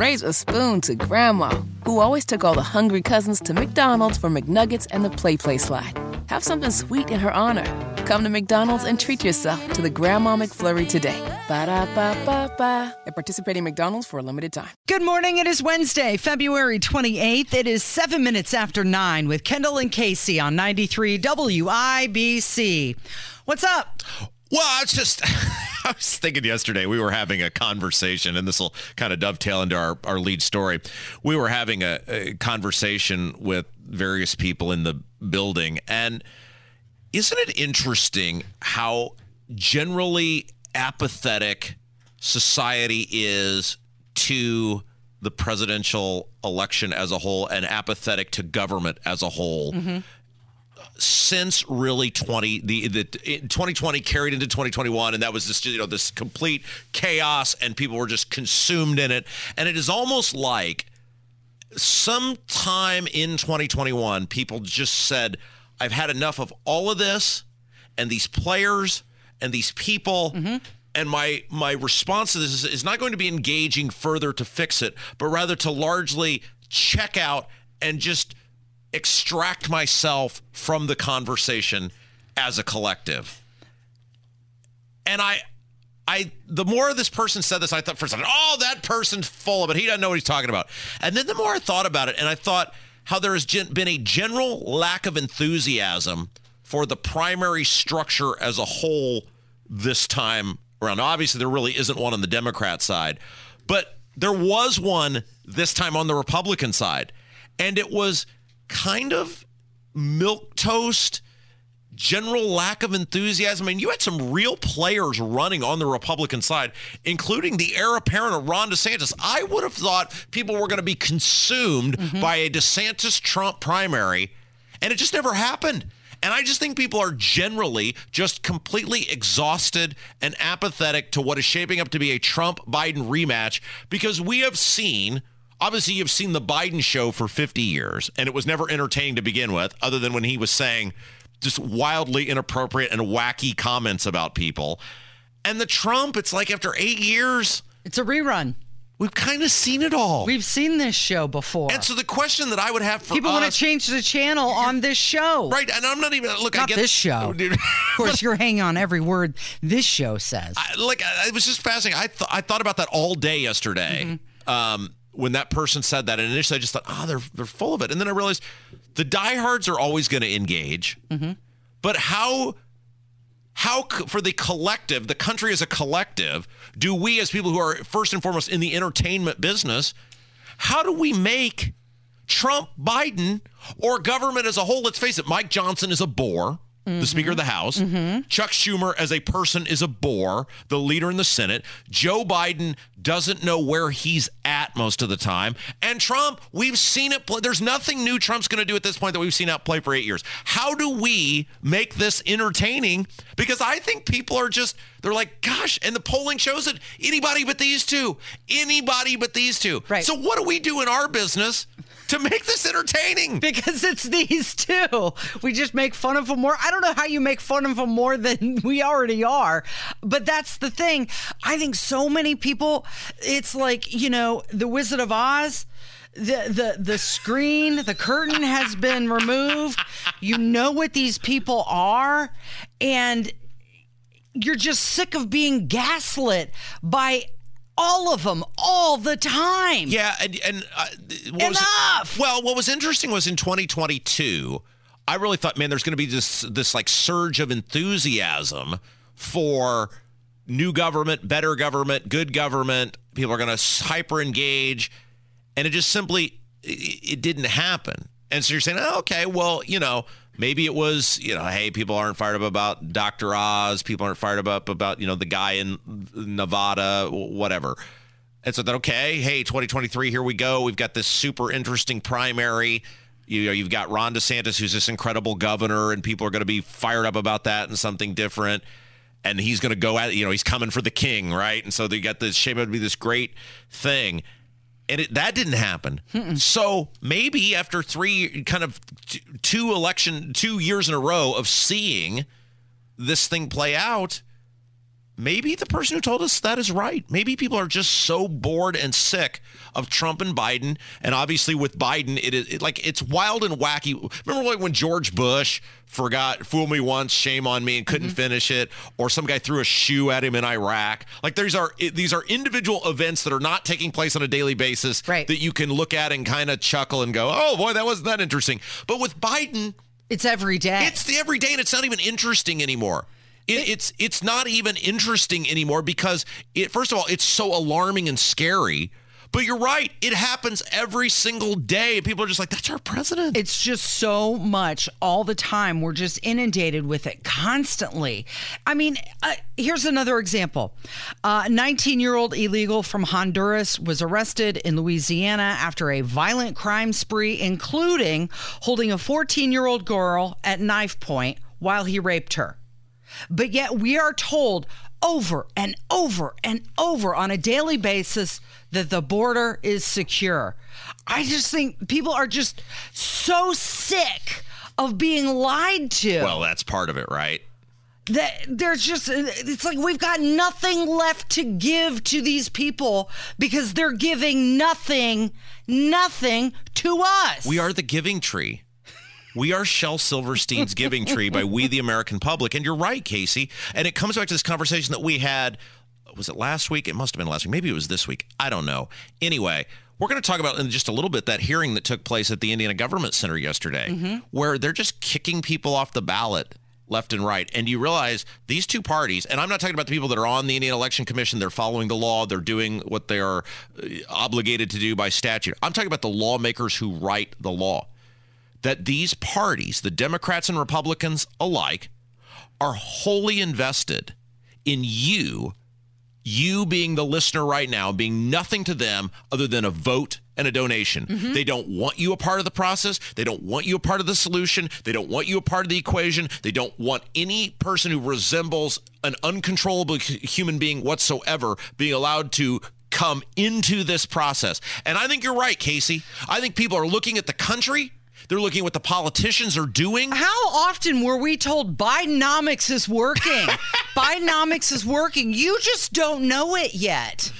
raise a spoon to Grandma, who always took all the hungry cousins to McDonald's for McNuggets and the Play Play slide. Have something sweet in her honor. Come to McDonald's and treat yourself to the Grandma McFlurry today. Ba da ba ba ba. At participating McDonald's for a limited time. Good morning. It is Wednesday, February 28th. It is seven minutes after nine with Kendall and Casey on 93 WIBC. What's up? Well, it's just I was thinking yesterday we were having a conversation, and this will kind of dovetail into our, our lead story. We were having a, a conversation with various people in the building, and isn't it interesting how generally apathetic society is to the presidential election as a whole and apathetic to government as a whole? Mm-hmm. Since really 20 the the 2020 carried into 2021 and that was this you know this complete chaos and people were just consumed in it. And it is almost like sometime in 2021 people just said I've had enough of all of this and these players and these people mm-hmm. and my my response to this is, is not going to be engaging further to fix it but rather to largely check out and just extract myself from the conversation as a collective. And I I the more this person said this, I thought for a second, oh, that person's full of it. He doesn't know what he's talking about. And then the more I thought about it, and I thought how there has been a general lack of enthusiasm for the primary structure as a whole this time around. Obviously, there really isn't one on the Democrat side, but there was one this time on the Republican side. And it was kind of milk toast general lack of enthusiasm. I mean, you had some real players running on the Republican side, including the heir apparent of Ron DeSantis. I would have thought people were going to be consumed mm-hmm. by a DeSantis Trump primary, and it just never happened. And I just think people are generally just completely exhausted and apathetic to what is shaping up to be a Trump Biden rematch because we have seen obviously you've seen the Biden show for 50 years and it was never entertaining to begin with other than when he was saying just wildly inappropriate and wacky comments about people. And the Trump, it's like after 8 years, It's a rerun. we've kind of seen it all. We've seen this show before. and so the question that I would have for People want to change the channel on this show. right, and I'm not even look I get this show. Of course, you're hanging on every word this show says. I- like I- it was just fascinating. I th- I thought about that all day yesterday. Um, when that person said that, and initially I just thought, oh, they're they're full of it, and then I realized the diehards are always going to engage, mm-hmm. but how how for the collective, the country as a collective, do we as people who are first and foremost in the entertainment business, how do we make Trump, Biden, or government as a whole? Let's face it, Mike Johnson is a bore. The Speaker of the House. Mm-hmm. Chuck Schumer, as a person, is a bore, the leader in the Senate. Joe Biden doesn't know where he's at most of the time. And Trump, we've seen it play. There's nothing new Trump's going to do at this point that we've seen out play for eight years. How do we make this entertaining? Because I think people are just, they're like, gosh, and the polling shows it anybody but these two, anybody but these two. Right. So what do we do in our business to make this entertaining? because it's these two. We just make fun of them more. I don't know how you make fun of them more than we already are, but that's the thing. I think so many people, it's like, you know, the Wizard of Oz. The, the the screen the curtain has been removed you know what these people are and you're just sick of being gaslit by all of them all the time Yeah, and and uh, what was- Enough! well, what was interesting was in 2022, I really thought, man, there's going to be this this like surge of enthusiasm for new government, better government, good government. People are going to hyper engage, and it just simply it, it didn't happen. And so you're saying, oh, okay, well, you know, maybe it was, you know, hey, people aren't fired up about Dr. Oz, people aren't fired up about, you know, the guy in Nevada, whatever. And so that okay, hey, 2023, here we go. We've got this super interesting primary. You know, you've got Ron DeSantis, who's this incredible governor, and people are going to be fired up about that and something different. And he's going to go at, you know, he's coming for the king, right? And so they got this shape to be this great thing. And it, that didn't happen. So maybe after three, kind of t- two election, two years in a row of seeing this thing play out, maybe the person who told us that is right. Maybe people are just so bored and sick of Trump and Biden. And obviously with Biden, it is it, like it's wild and wacky. Remember like when George Bush forgot fool me once, shame on me and couldn't mm-hmm. finish it, or some guy threw a shoe at him in Iraq. Like these are these are individual events that are not taking place on a daily basis right. that you can look at and kind of chuckle and go, "Oh boy, that wasn't that interesting." But with Biden, it's every day. It's the every day and it's not even interesting anymore. It, it's it's not even interesting anymore because it first of all it's so alarming and scary but you're right. It happens every single day. People are just like, that's our president. It's just so much all the time. We're just inundated with it constantly. I mean, uh, here's another example a 19 uh, year old illegal from Honduras was arrested in Louisiana after a violent crime spree, including holding a 14 year old girl at knife point while he raped her. But yet we are told over and over and over on a daily basis that the border is secure. I just think people are just so sick of being lied to. Well, that's part of it, right? That there's just it's like we've got nothing left to give to these people because they're giving nothing nothing to us. We are the giving tree. We are Shel Silverstein's Giving Tree by We the American Public. And you're right, Casey. And it comes back to this conversation that we had. Was it last week? It must have been last week. Maybe it was this week. I don't know. Anyway, we're going to talk about in just a little bit that hearing that took place at the Indiana Government Center yesterday, mm-hmm. where they're just kicking people off the ballot left and right. And you realize these two parties, and I'm not talking about the people that are on the Indiana Election Commission, they're following the law, they're doing what they are uh, obligated to do by statute. I'm talking about the lawmakers who write the law that these parties, the Democrats and Republicans alike, are wholly invested in you, you being the listener right now, being nothing to them other than a vote and a donation. Mm-hmm. They don't want you a part of the process. They don't want you a part of the solution. They don't want you a part of the equation. They don't want any person who resembles an uncontrollable human being whatsoever being allowed to come into this process. And I think you're right, Casey. I think people are looking at the country they're looking at what the politicians are doing. How often were we told Bidenomics is working? Bidenomics is working. You just don't know it yet.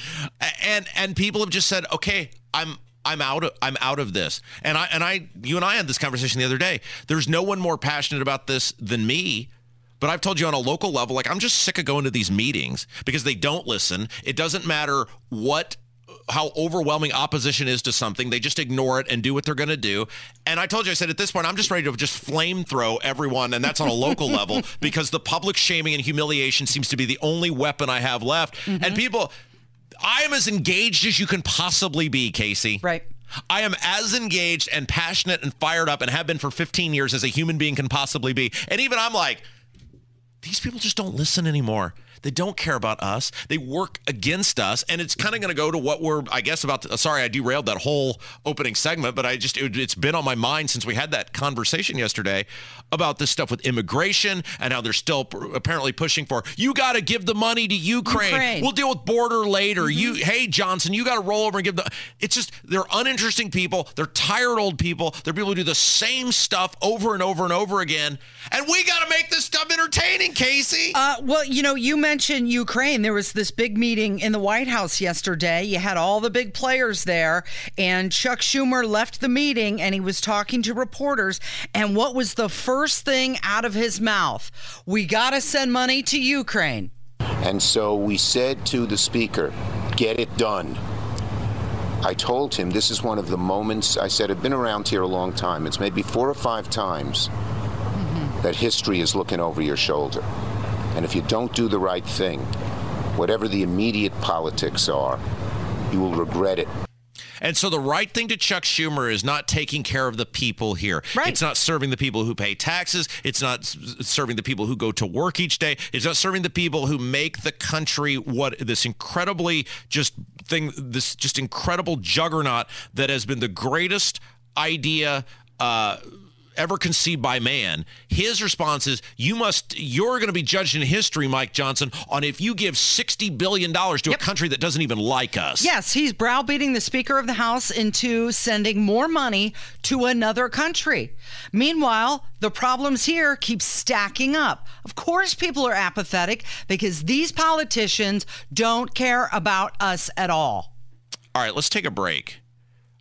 And and people have just said, "Okay, I'm I'm out of I'm out of this. And I and I you and I had this conversation the other day. There's no one more passionate about this than me. But I've told you on a local level, like I'm just sick of going to these meetings because they don't listen. It doesn't matter what how overwhelming opposition is to something. They just ignore it and do what they're going to do. And I told you, I said at this point, I'm just ready to just flame throw everyone, and that's on a local level because the public shaming and humiliation seems to be the only weapon I have left. Mm-hmm. And people, I am as engaged as you can possibly be, Casey. Right. I am as engaged and passionate and fired up and have been for 15 years as a human being can possibly be. And even I'm like, these people just don't listen anymore. They don't care about us. They work against us. And it's kind of going to go to what we're, I guess, about. To, sorry, I derailed that whole opening segment, but I just, it, it's been on my mind since we had that conversation yesterday about this stuff with immigration and how they're still apparently pushing for, you got to give the money to Ukraine. Ukraine. We'll deal with border later. Mm-hmm. You, hey, Johnson, you got to roll over and give the, it's just, they're uninteresting people. They're tired old people. They're people who do the same stuff over and over and over again. And we got to make this stuff entertaining, Casey. Uh, well, you know, you mentioned mention Ukraine. There was this big meeting in the White House yesterday. You had all the big players there, and Chuck Schumer left the meeting and he was talking to reporters. And what was the first thing out of his mouth? We got to send money to Ukraine. And so we said to the speaker, get it done. I told him this is one of the moments I said I've been around here a long time. It's maybe four or five times mm-hmm. that history is looking over your shoulder. And if you don't do the right thing, whatever the immediate politics are, you will regret it. And so the right thing to Chuck Schumer is not taking care of the people here. Right. It's not serving the people who pay taxes. It's not serving the people who go to work each day. It's not serving the people who make the country what this incredibly just thing, this just incredible juggernaut that has been the greatest idea. Uh, ever conceived by man. His response is, "You must. You're going to be judged in history, Mike Johnson, on if you give sixty billion dollars to Yep. a country that doesn't even like us." Yes, he's browbeating the Speaker of the House into sending more money to another country. Meanwhile, the problems here keep stacking up. Of course, people are apathetic because these politicians don't care about us at all. All right, let's take a break.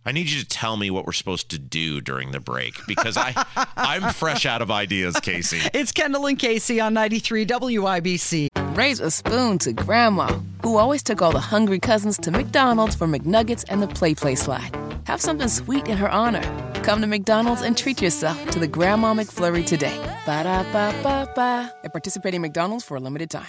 I need you to tell me what we're supposed to do during the break because I I'm fresh out of ideas, Casey. It's Kendall and Casey on 93 WIBC. Raise a spoon to Grandma, who always took all the hungry cousins to McDonald's for McNuggets and the Play Play slide. Have something sweet in her honor. Come to McDonald's and treat yourself to the Grandma McFlurry today. Ba da ba ba ba. At participating McDonald's for a limited time.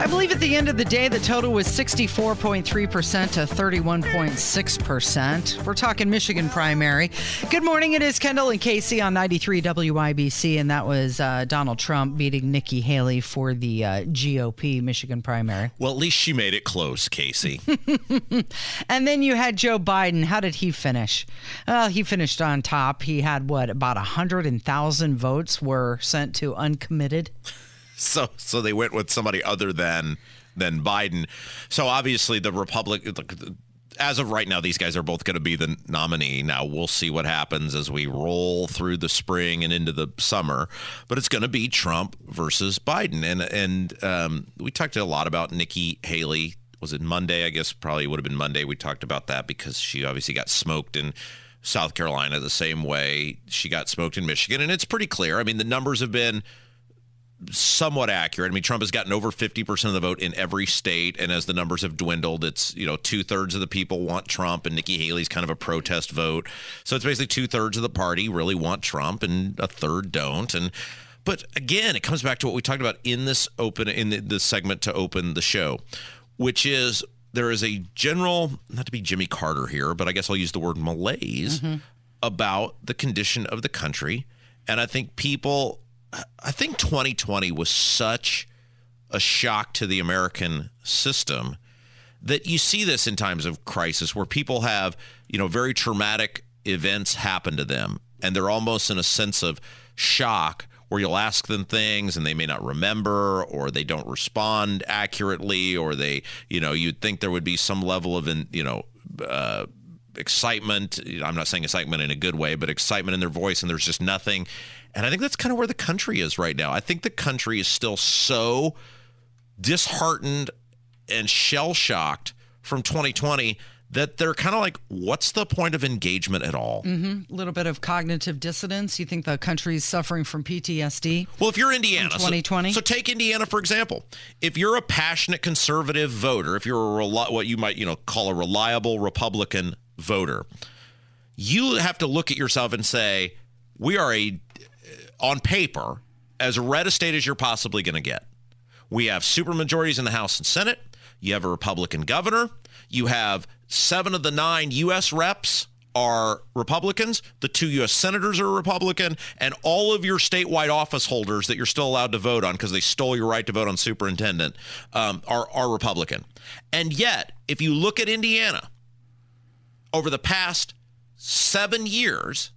I believe at the end of the day, the total was 64.3% to 31.6%. We're talking Michigan primary. Good morning. It is Kendall and Casey on 93 WIBC, and that was uh, Donald Trump beating Nikki Haley for the uh, GOP Michigan primary. Well, at least she made it close, Casey. And then you had Joe Biden. How did he finish? Well, he finished on top. He had what, about 100,000 votes were sent to uncommitted? So so they went with somebody other than than Biden. So obviously the Republic as of right now these guys are both going to be the nominee. Now we'll see what happens as we roll through the spring and into the summer, but it's going to be Trump versus Biden and and um, we talked a lot about Nikki Haley. Was it Monday? I guess probably would have been Monday. We talked about that because she obviously got smoked in South Carolina the same way she got smoked in Michigan and it's pretty clear. I mean the numbers have been somewhat accurate. I mean, Trump has gotten over 50% of the vote in every state. And as the numbers have dwindled, it's, you know, two thirds of the people want Trump and Nikki Haley's kind of a protest vote. So it's basically two thirds of the party really want Trump and a third don't. And, but again, it comes back to what we talked about in this open, in the, this segment to open the show, which is there is a general, not to be Jimmy Carter here, but I guess I'll use the word malaise mm-hmm. about the condition of the country. And I think people, I think 2020 was such a shock to the American system that you see this in times of crisis where people have, you know, very traumatic events happen to them and they're almost in a sense of shock where you'll ask them things and they may not remember or they don't respond accurately or they, you know, you'd think there would be some level of, in, you know, uh, excitement. I'm not saying excitement in a good way, but excitement in their voice, and there's just nothing. And I think that's kind of where the country is right now. I think the country is still so disheartened and shell shocked from 2020 that they're kind of like, what's the point of engagement at all? A little bit of cognitive dissonance. You think the country is suffering from PTSD? Well, if you're Indiana, so- 2020? So, take Indiana for example. If you're a passionate conservative voter, if you're a reli- what you might you know call a reliable Republican voter, you have to look at yourself and say, we are a on paper as red a state as you're possibly going to get. We have supermajorities in the House and Senate. You have a Republican governor. You have seven of the nine U.S. reps are Republicans. The two U.S. senators are Republican, and all of your statewide office holders that you're still allowed to vote on because they stole your right to vote on superintendent um, are are Republican. And yet, if you look at Indiana over the past seven years,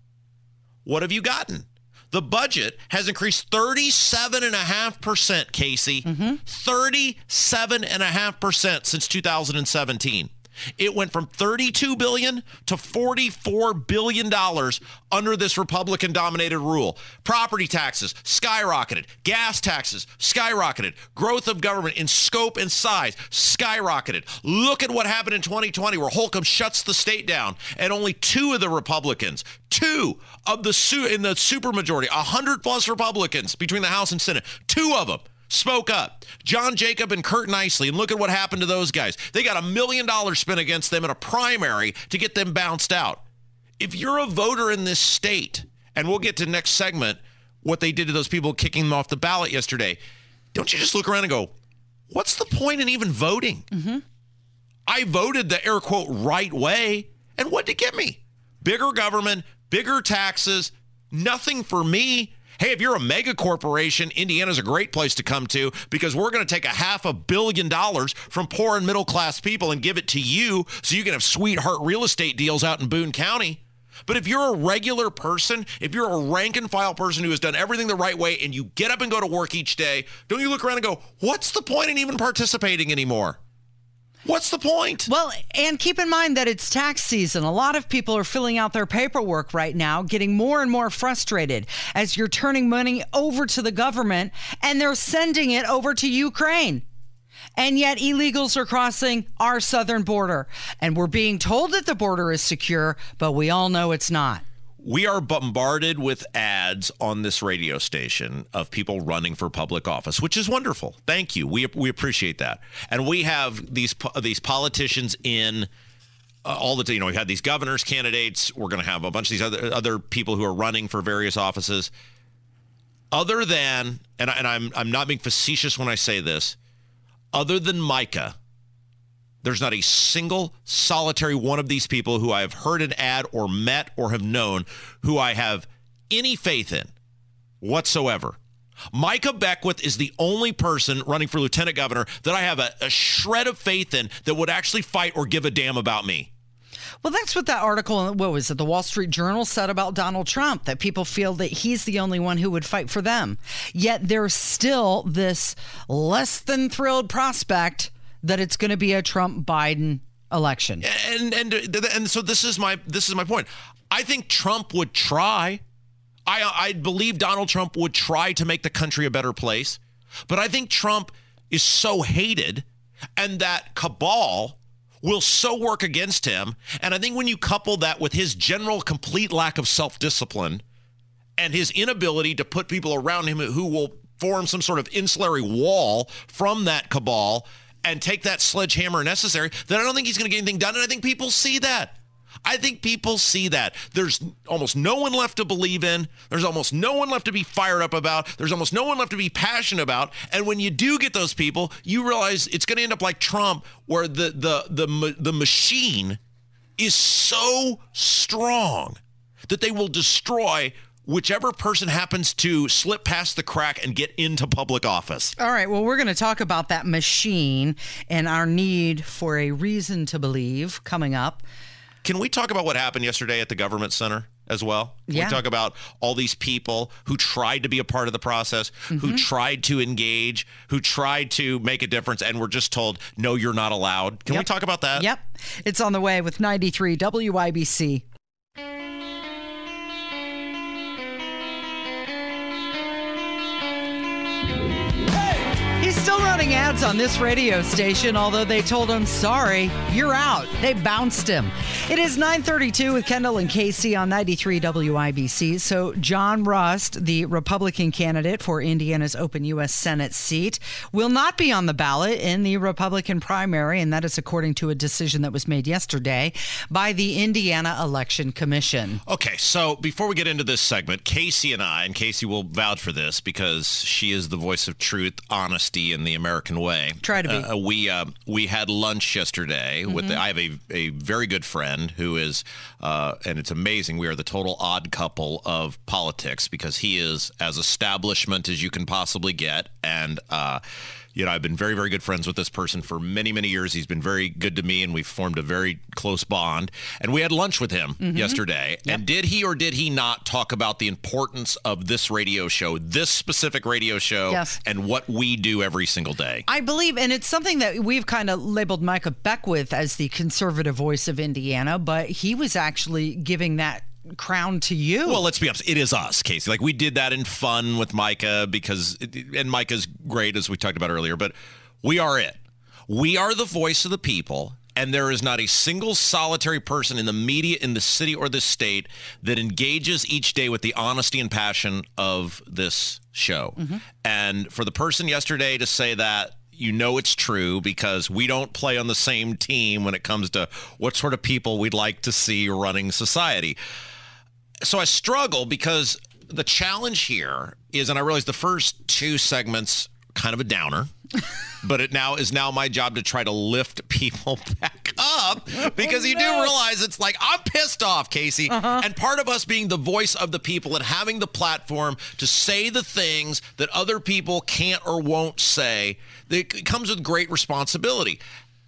what have you gotten? The budget has increased 37.5%, Casey. Mm-hmm. 37.5% since 2017. It went from 32 billion to 44 billion dollars under this Republican dominated rule. Property taxes skyrocketed, gas taxes skyrocketed, growth of government in scope and size skyrocketed. Look at what happened in 2020 where Holcomb shuts the state down and only two of the Republicans, two of the su- in the supermajority, 100 plus Republicans between the House and Senate, two of them spoke up. John Jacob and Kurt Nisly, and look at what happened to those guys. They got a million dollars spent against them in a primary to get them bounced out. If you're a voter in this state, and we'll get to next segment what they did to those people kicking them off the ballot yesterday, don't you just look around and go, what's the point in even voting? Mm-hmm. I voted the air quote right way, and what did it get me? Bigger government, bigger taxes, nothing for me. Hey, if you're a mega corporation, Indiana's a great place to come to because we're going to take a half a billion dollars from poor and middle class people and give it to you so you can have sweetheart real estate deals out in Boone County. But if you're a regular person, if you're a rank and file person who has done everything the right way and you get up and go to work each day, don't you look around and go, what's the point in even participating anymore? What's the point? Well, and keep in mind that it's tax season. A lot of people are filling out their paperwork right now, getting more and more frustrated as you're turning money over to the government and they're sending it over to Ukraine. And yet, illegals are crossing our southern border. And we're being told that the border is secure, but we all know it's not. We are bombarded with ads on this radio station of people running for public office, which is wonderful. Thank you. We, we appreciate that. And we have these these politicians in uh, all the you know we've had these governors candidates. We're going to have a bunch of these other other people who are running for various offices. Other than and, I, and I'm I'm not being facetious when I say this other than Micah, there's not a single solitary one of these people who I have heard an ad or met or have known who I have any faith in whatsoever. Micah Beckwith is the only person running for lieutenant governor that I have a, a, shred of faith in that would actually fight or give a damn about me. Well, that's what that article, what was it, the Wall Street Journal said about Donald Trump, that people feel that he's the only one who would fight for them. Yet there's still this less than thrilled prospect that it's going to be a Trump Biden election. And and uh, and so this is my this is my point. I think Trump would try. I I believe Donald Trump would try to make the country a better place. But I think Trump is so hated and that cabal will so work against him. And I think when you couple that with his general complete lack of self discipline and his inability to put people around him who will form some sort of insulary wall from that cabal and take that sledgehammer necessary, then I don't think he's going to get anything done. And I think people see that. I think people see that. There's almost no one left to believe in. There's almost no one left to be fired up about. There's almost no one left to be passionate about. And when you do get those people, you realize it's going to end up like Trump, where the the the the machine is so strong that they will destroy whichever person happens to slip past the crack and get into public office. All right. Well, we're going to talk about that machine and our need for a reason to believe coming up. Can we talk about what happened yesterday at the government center? as well. Yeah. We talk about all these people who tried to be a part of the process, mm-hmm. who tried to engage, who tried to make a difference, and were just told, no, you're not allowed. Can yep. we talk about that? Yep. It's on the way with 93 WIBC. Ads on this radio station, although they told him, sorry, you're out. They bounced him. It is 932 with Kendall and Casey on 93 WIBC. So John Rust, the Republican candidate for Indiana's open U.S. Senate seat, will not be on the ballot in the Republican primary, and that is according to a decision that was made yesterday by the Indiana Election Commission. Okay, so before we get into this segment, Casey and I, and Casey will vouch for this because she is the voice of truth, honesty, and the American way. Try to be. Uh, we uh, we had lunch yesterday mm-hmm. with. The, I have a, a very good friend who is, uh, and it's amazing. We are the total odd couple of politics because he is as establishment as you can possibly get, and uh, you know, I've been very, very good friends with this person for many, many years. He's been very good to me, and we've formed a very close bond. And we had lunch with him mm-hmm. yesterday. Yep. And did he or did he not talk about the importance of this radio show, this specific radio show, yes. and what we do every single day? I believe, and it's something that we've kind of labeled Micah Beckwith as the conservative voice of Indiana, but he was actually giving that crown to you. Well, let's be honest. It is us, Casey. Like we did that in fun with Micah because, and Micah's great as we talked about earlier. But we are it. We are the voice of the people. And there is not a single solitary person in the media, in the city or the state that engages each day with the honesty and passion of this show. Mm-hmm. And for the person yesterday to say that, you know it's true because we don't play on the same team when it comes to what sort of people we'd like to see running society so I struggle because the challenge here is, and I realize the first two segments kind of a downer. but it now is now my job to try to lift people back up because you do realize it's like I'm pissed off, Casey. Uh-huh. And part of us being the voice of the people and having the platform to say the things that other people can't or won't say, it comes with great responsibility.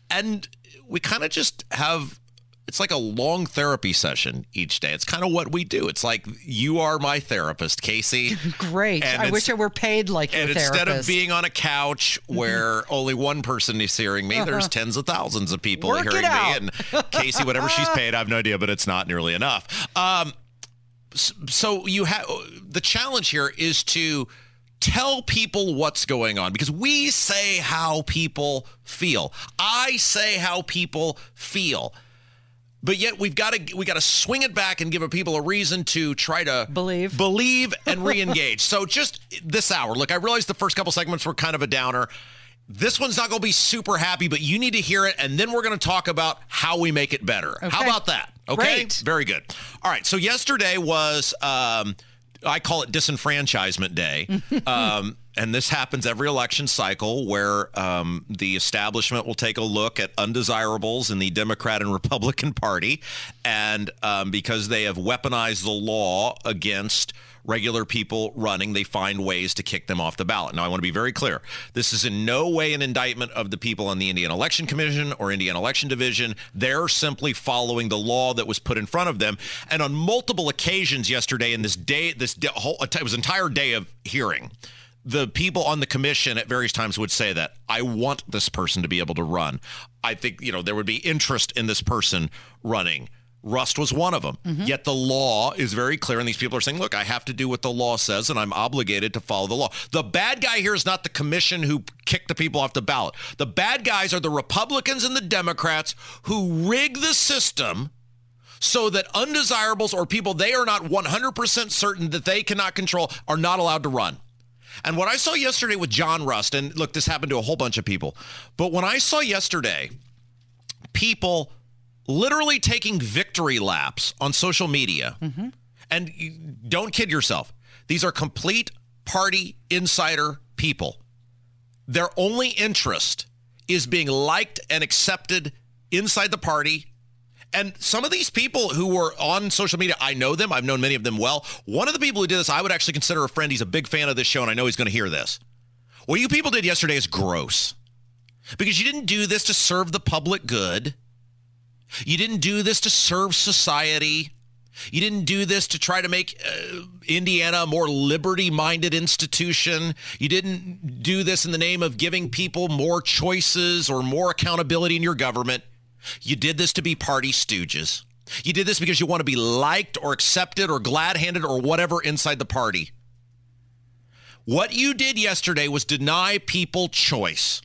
And we kind of just have it's like a long therapy session each day. It's kind of what we do. It's like you are my therapist, Casey. Great. And I wish I were paid like your And therapist. instead of being on a couch where only one person is hearing me, there's tens of thousands of people Uh-huh. Work hearing me. And Casey, whatever she's paid, I have no idea, but it's not nearly enough. Um, so you have the challenge here is to tell people what's going on because we say how people feel. I say how people feel. But yet we've got to we got to swing it back and give people a reason to try to Believe. believe and re-engage. so just this hour, look, I realized the first couple segments were kind of a downer. This one's not going to be super happy, but you need to hear it, and then we're going to talk about how we make it better. How about that? Okay, Great. very good. All right, so yesterday was um, I call it disenfranchisement day. um, and this happens every election cycle where um, the establishment will take a look at undesirables in the Democrat and Republican Party. And um, because they have weaponized the law against regular people running, they find ways to kick them off the ballot. Now, I want to be very clear. This is in no way an indictment of the people on the Indian Election Commission or Indian Election Division. They're simply following the law that was put in front of them. And on multiple occasions yesterday in this day, this day, whole, it was entire day of hearing, the people on the commission at various times would say that I want this person to be able to run. I think, you know, there would be interest in this person running. Rust was one of them. Mm-hmm. Yet the law is very clear, and these people are saying, look, I have to do what the law says, and I'm obligated to follow the law. The bad guy here is not the commission who kicked the people off the ballot. The bad guys are the Republicans and the Democrats who rig the system so that undesirables or people they are not 100% certain that they cannot control are not allowed to run. And what I saw yesterday with John Rust, and look, this happened to a whole bunch of people, but when I saw yesterday people literally taking victory laps on social media, mm-hmm. and don't kid yourself, these are complete party insider people. Their only interest is being liked and accepted inside the party. And some of these people who were on social media, I know them. I've known many of them well. One of the people who did this, I would actually consider a friend. He's a big fan of this show, and I know he's going to hear this. What you people did yesterday is gross because you didn't do this to serve the public good. You didn't do this to serve society. You didn't do this to try to make uh, Indiana a more liberty minded institution. You didn't do this in the name of giving people more choices or more accountability in your government. You did this to be party stooges. You did this because you want to be liked or accepted or glad handed or whatever inside the party. What you did yesterday was deny people choice.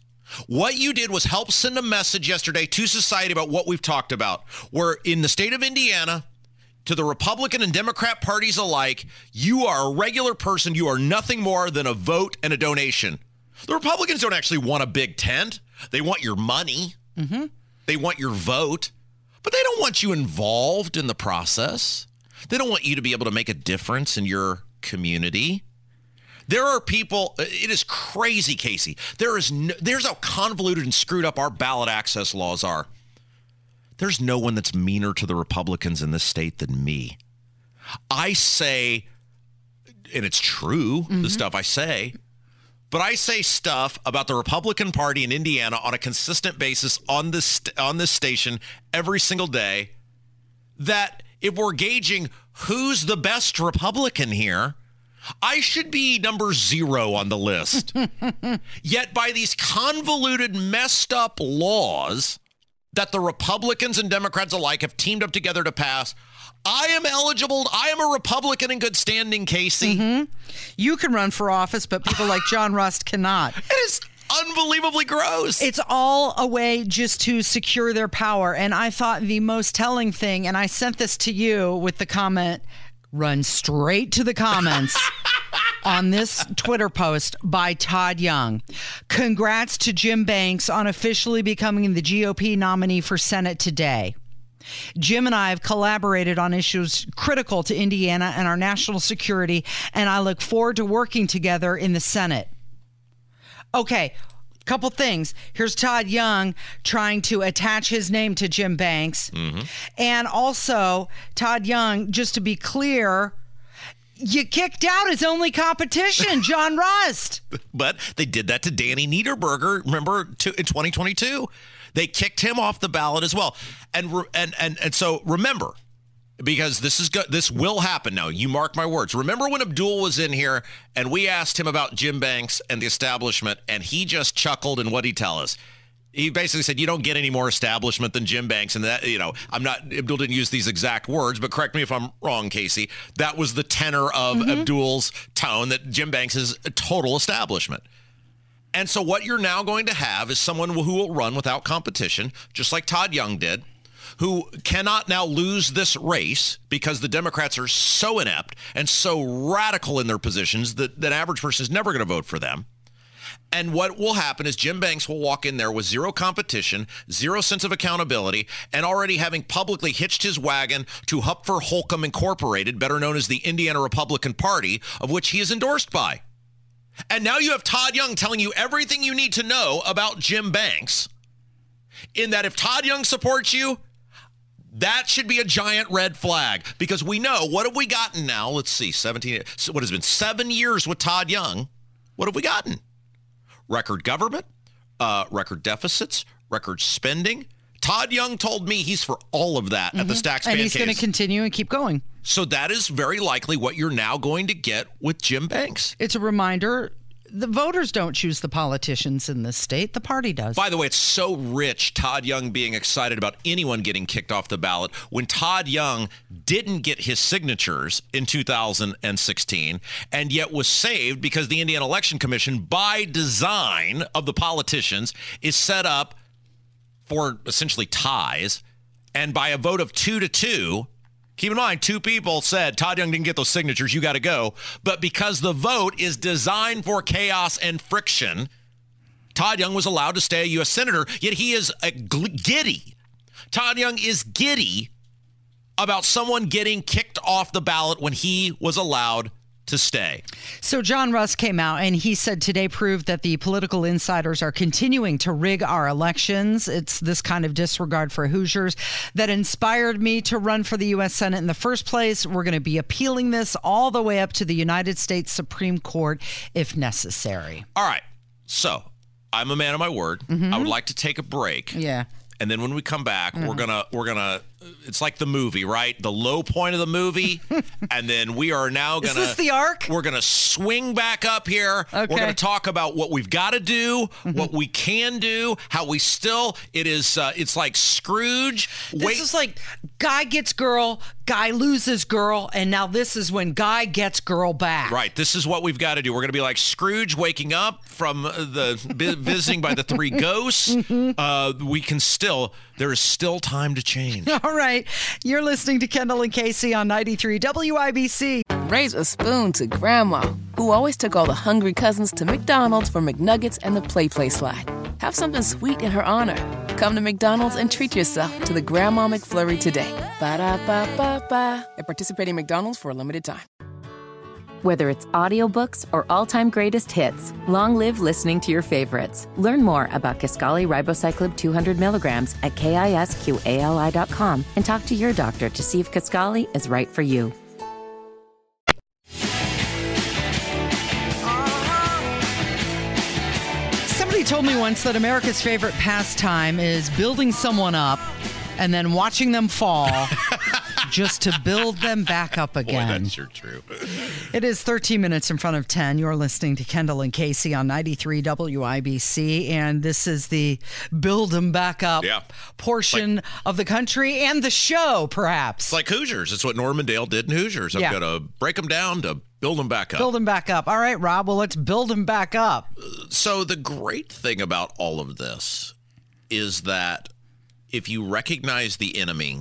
What you did was help send a message yesterday to society about what we've talked about. Where in the state of Indiana, to the Republican and Democrat parties alike, you are a regular person. You are nothing more than a vote and a donation. The Republicans don't actually want a big tent. They want your money. Mm-hmm. They want your vote, but they don't want you involved in the process. They don't want you to be able to make a difference in your community. There are people. Uh, it is crazy, Casey. There is no, there's how convoluted and screwed up our ballot access laws are. There's no one that's meaner to the Republicans in this state than me. I say, and it's true, the mm-hmm. stuff I say, but I say stuff about the Republican Party in Indiana on a consistent basis on this st- on this station every single day. That if we're gauging who's the best Republican here, I should be number zero on the list. Yet by these convoluted, messed up laws that the Republicans and Democrats alike have teamed up together to pass, I am eligible. I am a Republican in good standing, Casey. Mm-hmm. You can run for office, but people like John Rust cannot. It is unbelievably gross. It's all a way just to secure their power. And I thought the most telling thing, and I sent this to you with the comment run straight to the comments on this Twitter post by Todd Young. Congrats to Jim Banks on officially becoming the GOP nominee for Senate today. Jim and I have collaborated on issues critical to Indiana and our national security, and I look forward to working together in the Senate. Okay, couple things. Here's Todd Young trying to attach his name to Jim Banks. Mm-hmm. And also, Todd Young, just to be clear, you kicked out his only competition, John Rust. But they did that to Danny Niederberger. Remember to, in 2022, they kicked him off the ballot as well. And re- and and and so remember, because this is go- this will happen now. You mark my words. Remember when Abdul was in here and we asked him about Jim Banks and the establishment, and he just chuckled. And what he tell us? He basically said, "You don't get any more establishment than Jim Banks." And that, you know, I'm not Abdul didn't use these exact words, but correct me if I'm wrong, Casey. That was the tenor of mm-hmm. Abdul's tone that Jim Banks is a total establishment. And so what you're now going to have is someone who will run without competition, just like Todd Young did, who cannot now lose this race because the Democrats are so inept and so radical in their positions that that average person is never going to vote for them. And what will happen is Jim Banks will walk in there with zero competition, zero sense of accountability, and already having publicly hitched his wagon to Hupfer Holcomb Incorporated, better known as the Indiana Republican Party, of which he is endorsed by. And now you have Todd Young telling you everything you need to know about Jim Banks. In that if Todd Young supports you, that should be a giant red flag because we know what have we gotten now? Let's see, 17, what has been seven years with Todd Young? What have we gotten? Record government, uh, record deficits, record spending. Todd Young told me he's for all of that at the mm-hmm. Stacks and he's going to continue and keep going. so that is very likely what you're now going to get with Jim Banks. It's a reminder the voters don't choose the politicians in this state, the party does. By the way, it's so rich, Todd Young being excited about anyone getting kicked off the ballot when Todd Young didn't get his signatures in 2016 and yet was saved because the Indiana Election Commission, by design of the politicians, is set up for essentially ties. And by a vote of two to two, Keep in mind, two people said Todd Young didn't get those signatures. You got to go. But because the vote is designed for chaos and friction, Todd Young was allowed to stay a U.S. senator. Yet he is giddy. Todd Young is giddy about someone getting kicked off the ballot when he was allowed to stay. So John Rust came out and he said today proved that the political insiders are continuing to rig our elections. It's this kind of disregard for Hoosiers that inspired me to run for the U.S. Senate in the first place. We're going to be appealing this all the way up to the United States Supreme Court if necessary. All right. So I'm a man of my word. Mm-hmm. I would like to take a break. Yeah. And then when we come back, we're mm-hmm. gonna we're gonna it's like the movie, right? The low point of the movie, and then we are now gonna this the arc? We're gonna swing back up here. We're gonna talk about what we've got to do, what we can do, how we still. It is uh, it's like Scrooge. This is like guy gets girl, guy loses girl, and now this is when guy gets girl back. Right. This is what we've got to do. We're going to be like Scrooge waking up from the visiting by the three ghosts. Uh, we can still, there is still time to change. All right. You're listening to Kendall and Casey on 93 WIBC. Raise a spoon to Grandma, who always took all the hungry cousins to McDonald's for McNuggets and the Play Play slide. Have something sweet in her honor. Come to McDonald's and treat yourself to the Grandma McFlurry today. Ba da ba ba ba. At participating McDonald's for a limited time. Whether it's audiobooks or all-time greatest hits, long live listening to your favorites. Learn more about Kisqali Ribociclib 200 milligrams at kisqali.com and talk to your doctor to see if Kisqali is right for you. Told me once that America's favorite pastime is building someone up and then watching them fall just to build them back up Boy, again. that's sure true. It is 13 minutes in front of 10. You're listening to Kendall and Casey on 93 WIBC, and this is the build them back up Yeah. portion of the country and the show, perhaps. It's like Hoosiers. It's what Norman Dale did in Hoosiers. I'm Yeah. going to break them down to build them back up. build them back up. All right, Rob. Well, let's build them back up. so the great thing about all of this is that if you recognize the enemy,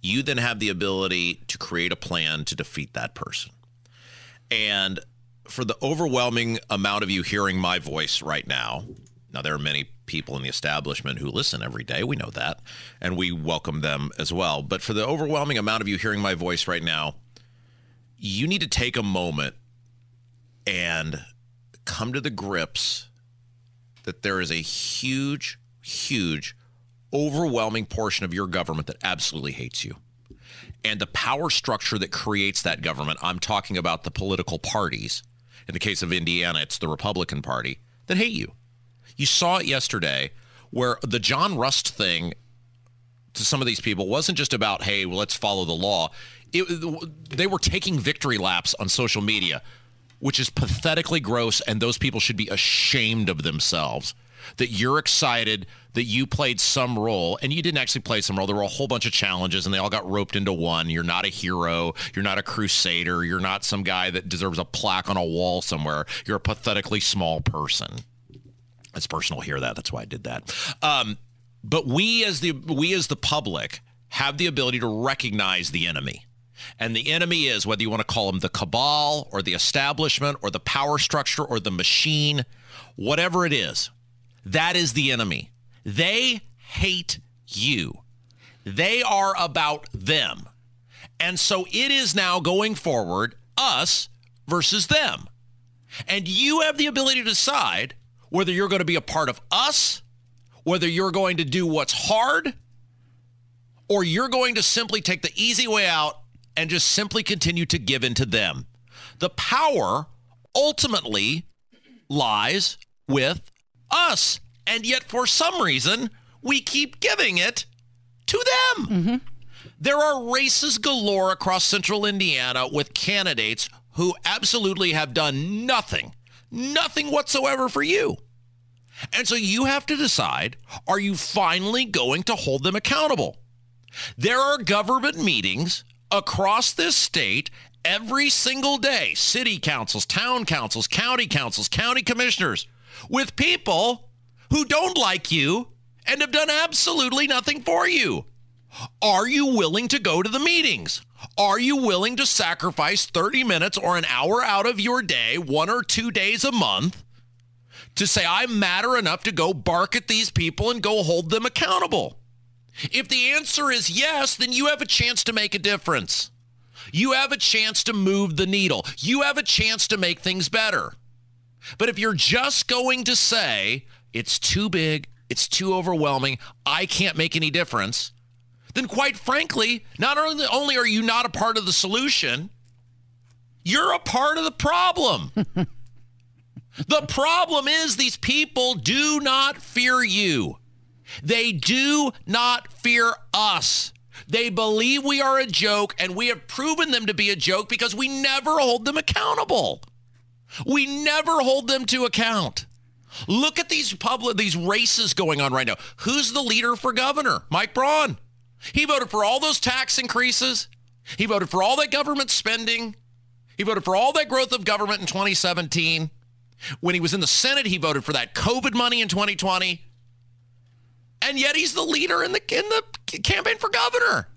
you then have the ability to create a plan to defeat that person. And for the overwhelming amount of you hearing my voice right now, now there are many people in the establishment who listen every day. We know that. And we welcome them as well. But for the overwhelming amount of you hearing my voice right now, you need to take a moment and come to the grips that there is a huge, huge, overwhelming portion of your government that absolutely hates you. And the power structure that creates that government, I'm talking about the political parties. In the case of Indiana, it's the Republican Party that hate you. You saw it yesterday where the John Rust thing to some of these people wasn't just about, hey, well, let's follow the law. It, they were taking victory laps on social media, which is pathetically gross, and those people should be ashamed of themselves that you're excited that you played some role and you didn't actually play some role. There were a whole bunch of challenges and they all got roped into one. You're not a hero. You're not a crusader. You're not some guy that deserves a plaque on a wall somewhere. You're a pathetically small person. It's personal. Hear that? That's why I did that. Um, but we as the we as the public have the ability to recognize the enemy. And the enemy is whether you want to call them the cabal or the establishment or the power structure or the machine, whatever it is. That is the enemy. They hate you. They are about them. And so it is now going forward us versus them. And you have the ability to decide whether you're going to be a part of us, whether you're going to do what's hard, or you're going to simply take the easy way out and just simply continue to give in to them. The power ultimately lies with us. And yet, for some reason, we keep giving it to them. Mm-hmm. There are races galore across central Indiana with candidates who absolutely have done nothing, nothing whatsoever for you. And so you have to decide are you finally going to hold them accountable? There are government meetings across this state every single day city councils, town councils, county councils, county commissioners with people who don't like you and have done absolutely nothing for you. Are you willing to go to the meetings? Are you willing to sacrifice 30 minutes or an hour out of your day, one or two days a month, to say, I matter enough to go bark at these people and go hold them accountable? If the answer is yes, then you have a chance to make a difference. You have a chance to move the needle. You have a chance to make things better. But if you're just going to say, it's too big, it's too overwhelming, I can't make any difference, then quite frankly, not only, only are you not a part of the solution, you're a part of the problem. the problem is these people do not fear you. They do not fear us. They believe we are a joke, and we have proven them to be a joke because we never hold them accountable. We never hold them to account. Look at these public these races going on right now. Who's the leader for governor? Mike Braun. He voted for all those tax increases. He voted for all that government spending. He voted for all that growth of government in 2017. When he was in the Senate, he voted for that COVID money in 2020. And yet he's the leader in the in the campaign for governor.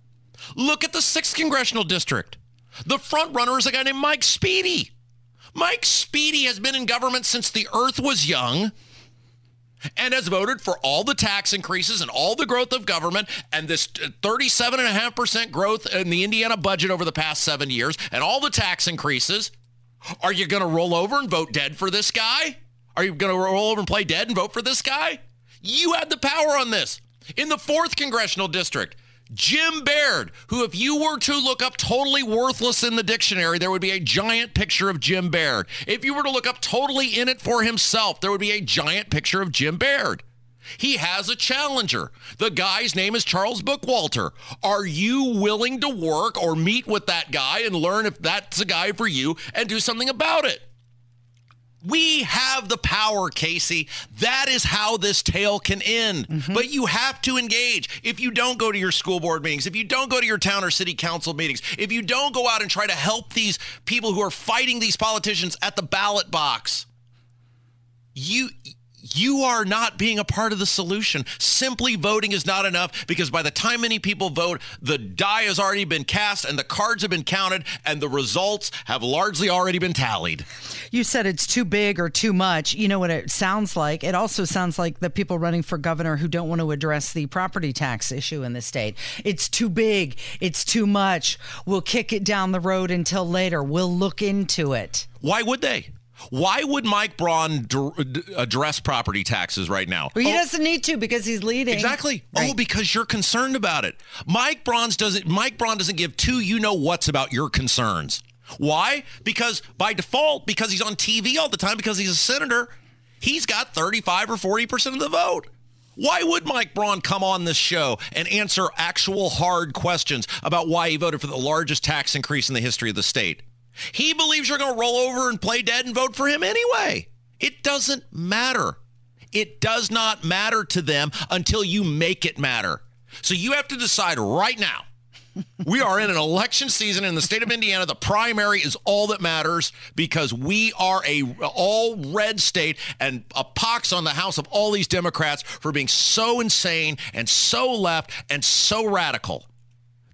Look at the 6th congressional district. The front runner is a guy named Mike Speedy. Mike Speedy has been in government since the earth was young and has voted for all the tax increases and all the growth of government and this 37.5% growth in the Indiana budget over the past seven years and all the tax increases. Are you going to roll over and vote dead for this guy? Are you going to roll over and play dead and vote for this guy? You had the power on this. In the fourth congressional district, Jim Baird, who, if you were to look up totally worthless in the dictionary, there would be a giant picture of Jim Baird. If you were to look up totally in it for himself, there would be a giant picture of Jim Baird. He has a challenger. The guy's name is Charles Bookwalter. Are you willing to work or meet with that guy and learn if that's a guy for you and do something about it? We have the power, Casey. That is how this tale can end. Mm-hmm. But you have to engage. If you don't go to your school board meetings, if you don't go to your town or city council meetings, if you don't go out and try to help these people who are fighting these politicians at the ballot box, you you are not being a part of the solution. Simply voting is not enough because by the time many people vote, the die has already been cast and the cards have been counted and the results have largely already been tallied. You said it's too big or too much. You know what it sounds like? It also sounds like the people running for governor who don't want to address the property tax issue in the state. It's too big. It's too much. We'll kick it down the road until later. We'll look into it. Why would they? Why would Mike Braun d- d- address property taxes right now? Well, he Oh, doesn't need to because he's leading. Exactly. Oh, because you're concerned about it. Mike Braun's doesn't. Mike Braun doesn't give two you know what's about your concerns. Why? Because by default, because he's on TV all the time, because he's a senator, he's got 35 or 40 percent of the vote. Why would Mike Braun come on this show and answer actual hard questions about why he voted for the largest tax increase in the history of the state? He believes you're going to roll over and play dead and vote for him anyway. It doesn't matter. It does not matter to them until you make it matter. So you have to decide right now. We are in an election season in the state of Indiana. The primary is all that matters because we are a all red state and a pox on the house of all these Democrats for being so insane and so left and so radical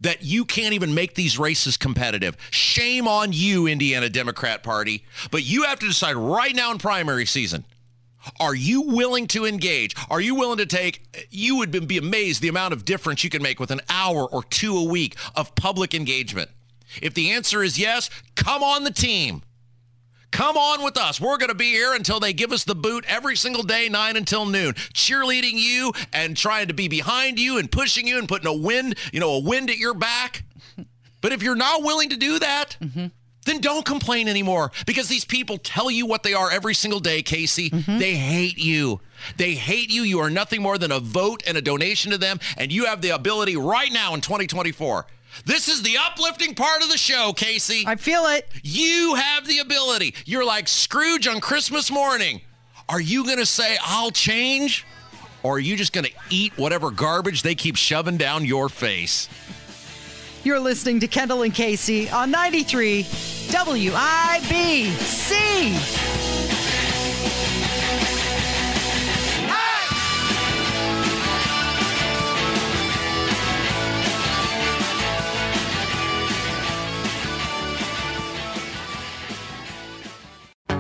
that you can't even make these races competitive. Shame on you, Indiana Democrat Party. But you have to decide right now in primary season. Are you willing to engage? Are you willing to take? You would be amazed the amount of difference you can make with an hour or two a week of public engagement. If the answer is yes, come on the team. Come on with us. We're going to be here until they give us the boot every single day, 9 until noon, cheerleading you and trying to be behind you and pushing you and putting a wind, you know, a wind at your back. But if you're not willing to do that, mm-hmm. then don't complain anymore because these people tell you what they are every single day, Casey. Mm-hmm. They hate you. They hate you. You are nothing more than a vote and a donation to them. And you have the ability right now in 2024. This is the uplifting part of the show, Casey. I feel it. You have the ability. You're like Scrooge on Christmas morning. Are you going to say, I'll change? Or are you just going to eat whatever garbage they keep shoving down your face? You're listening to Kendall and Casey on 93 WIBC.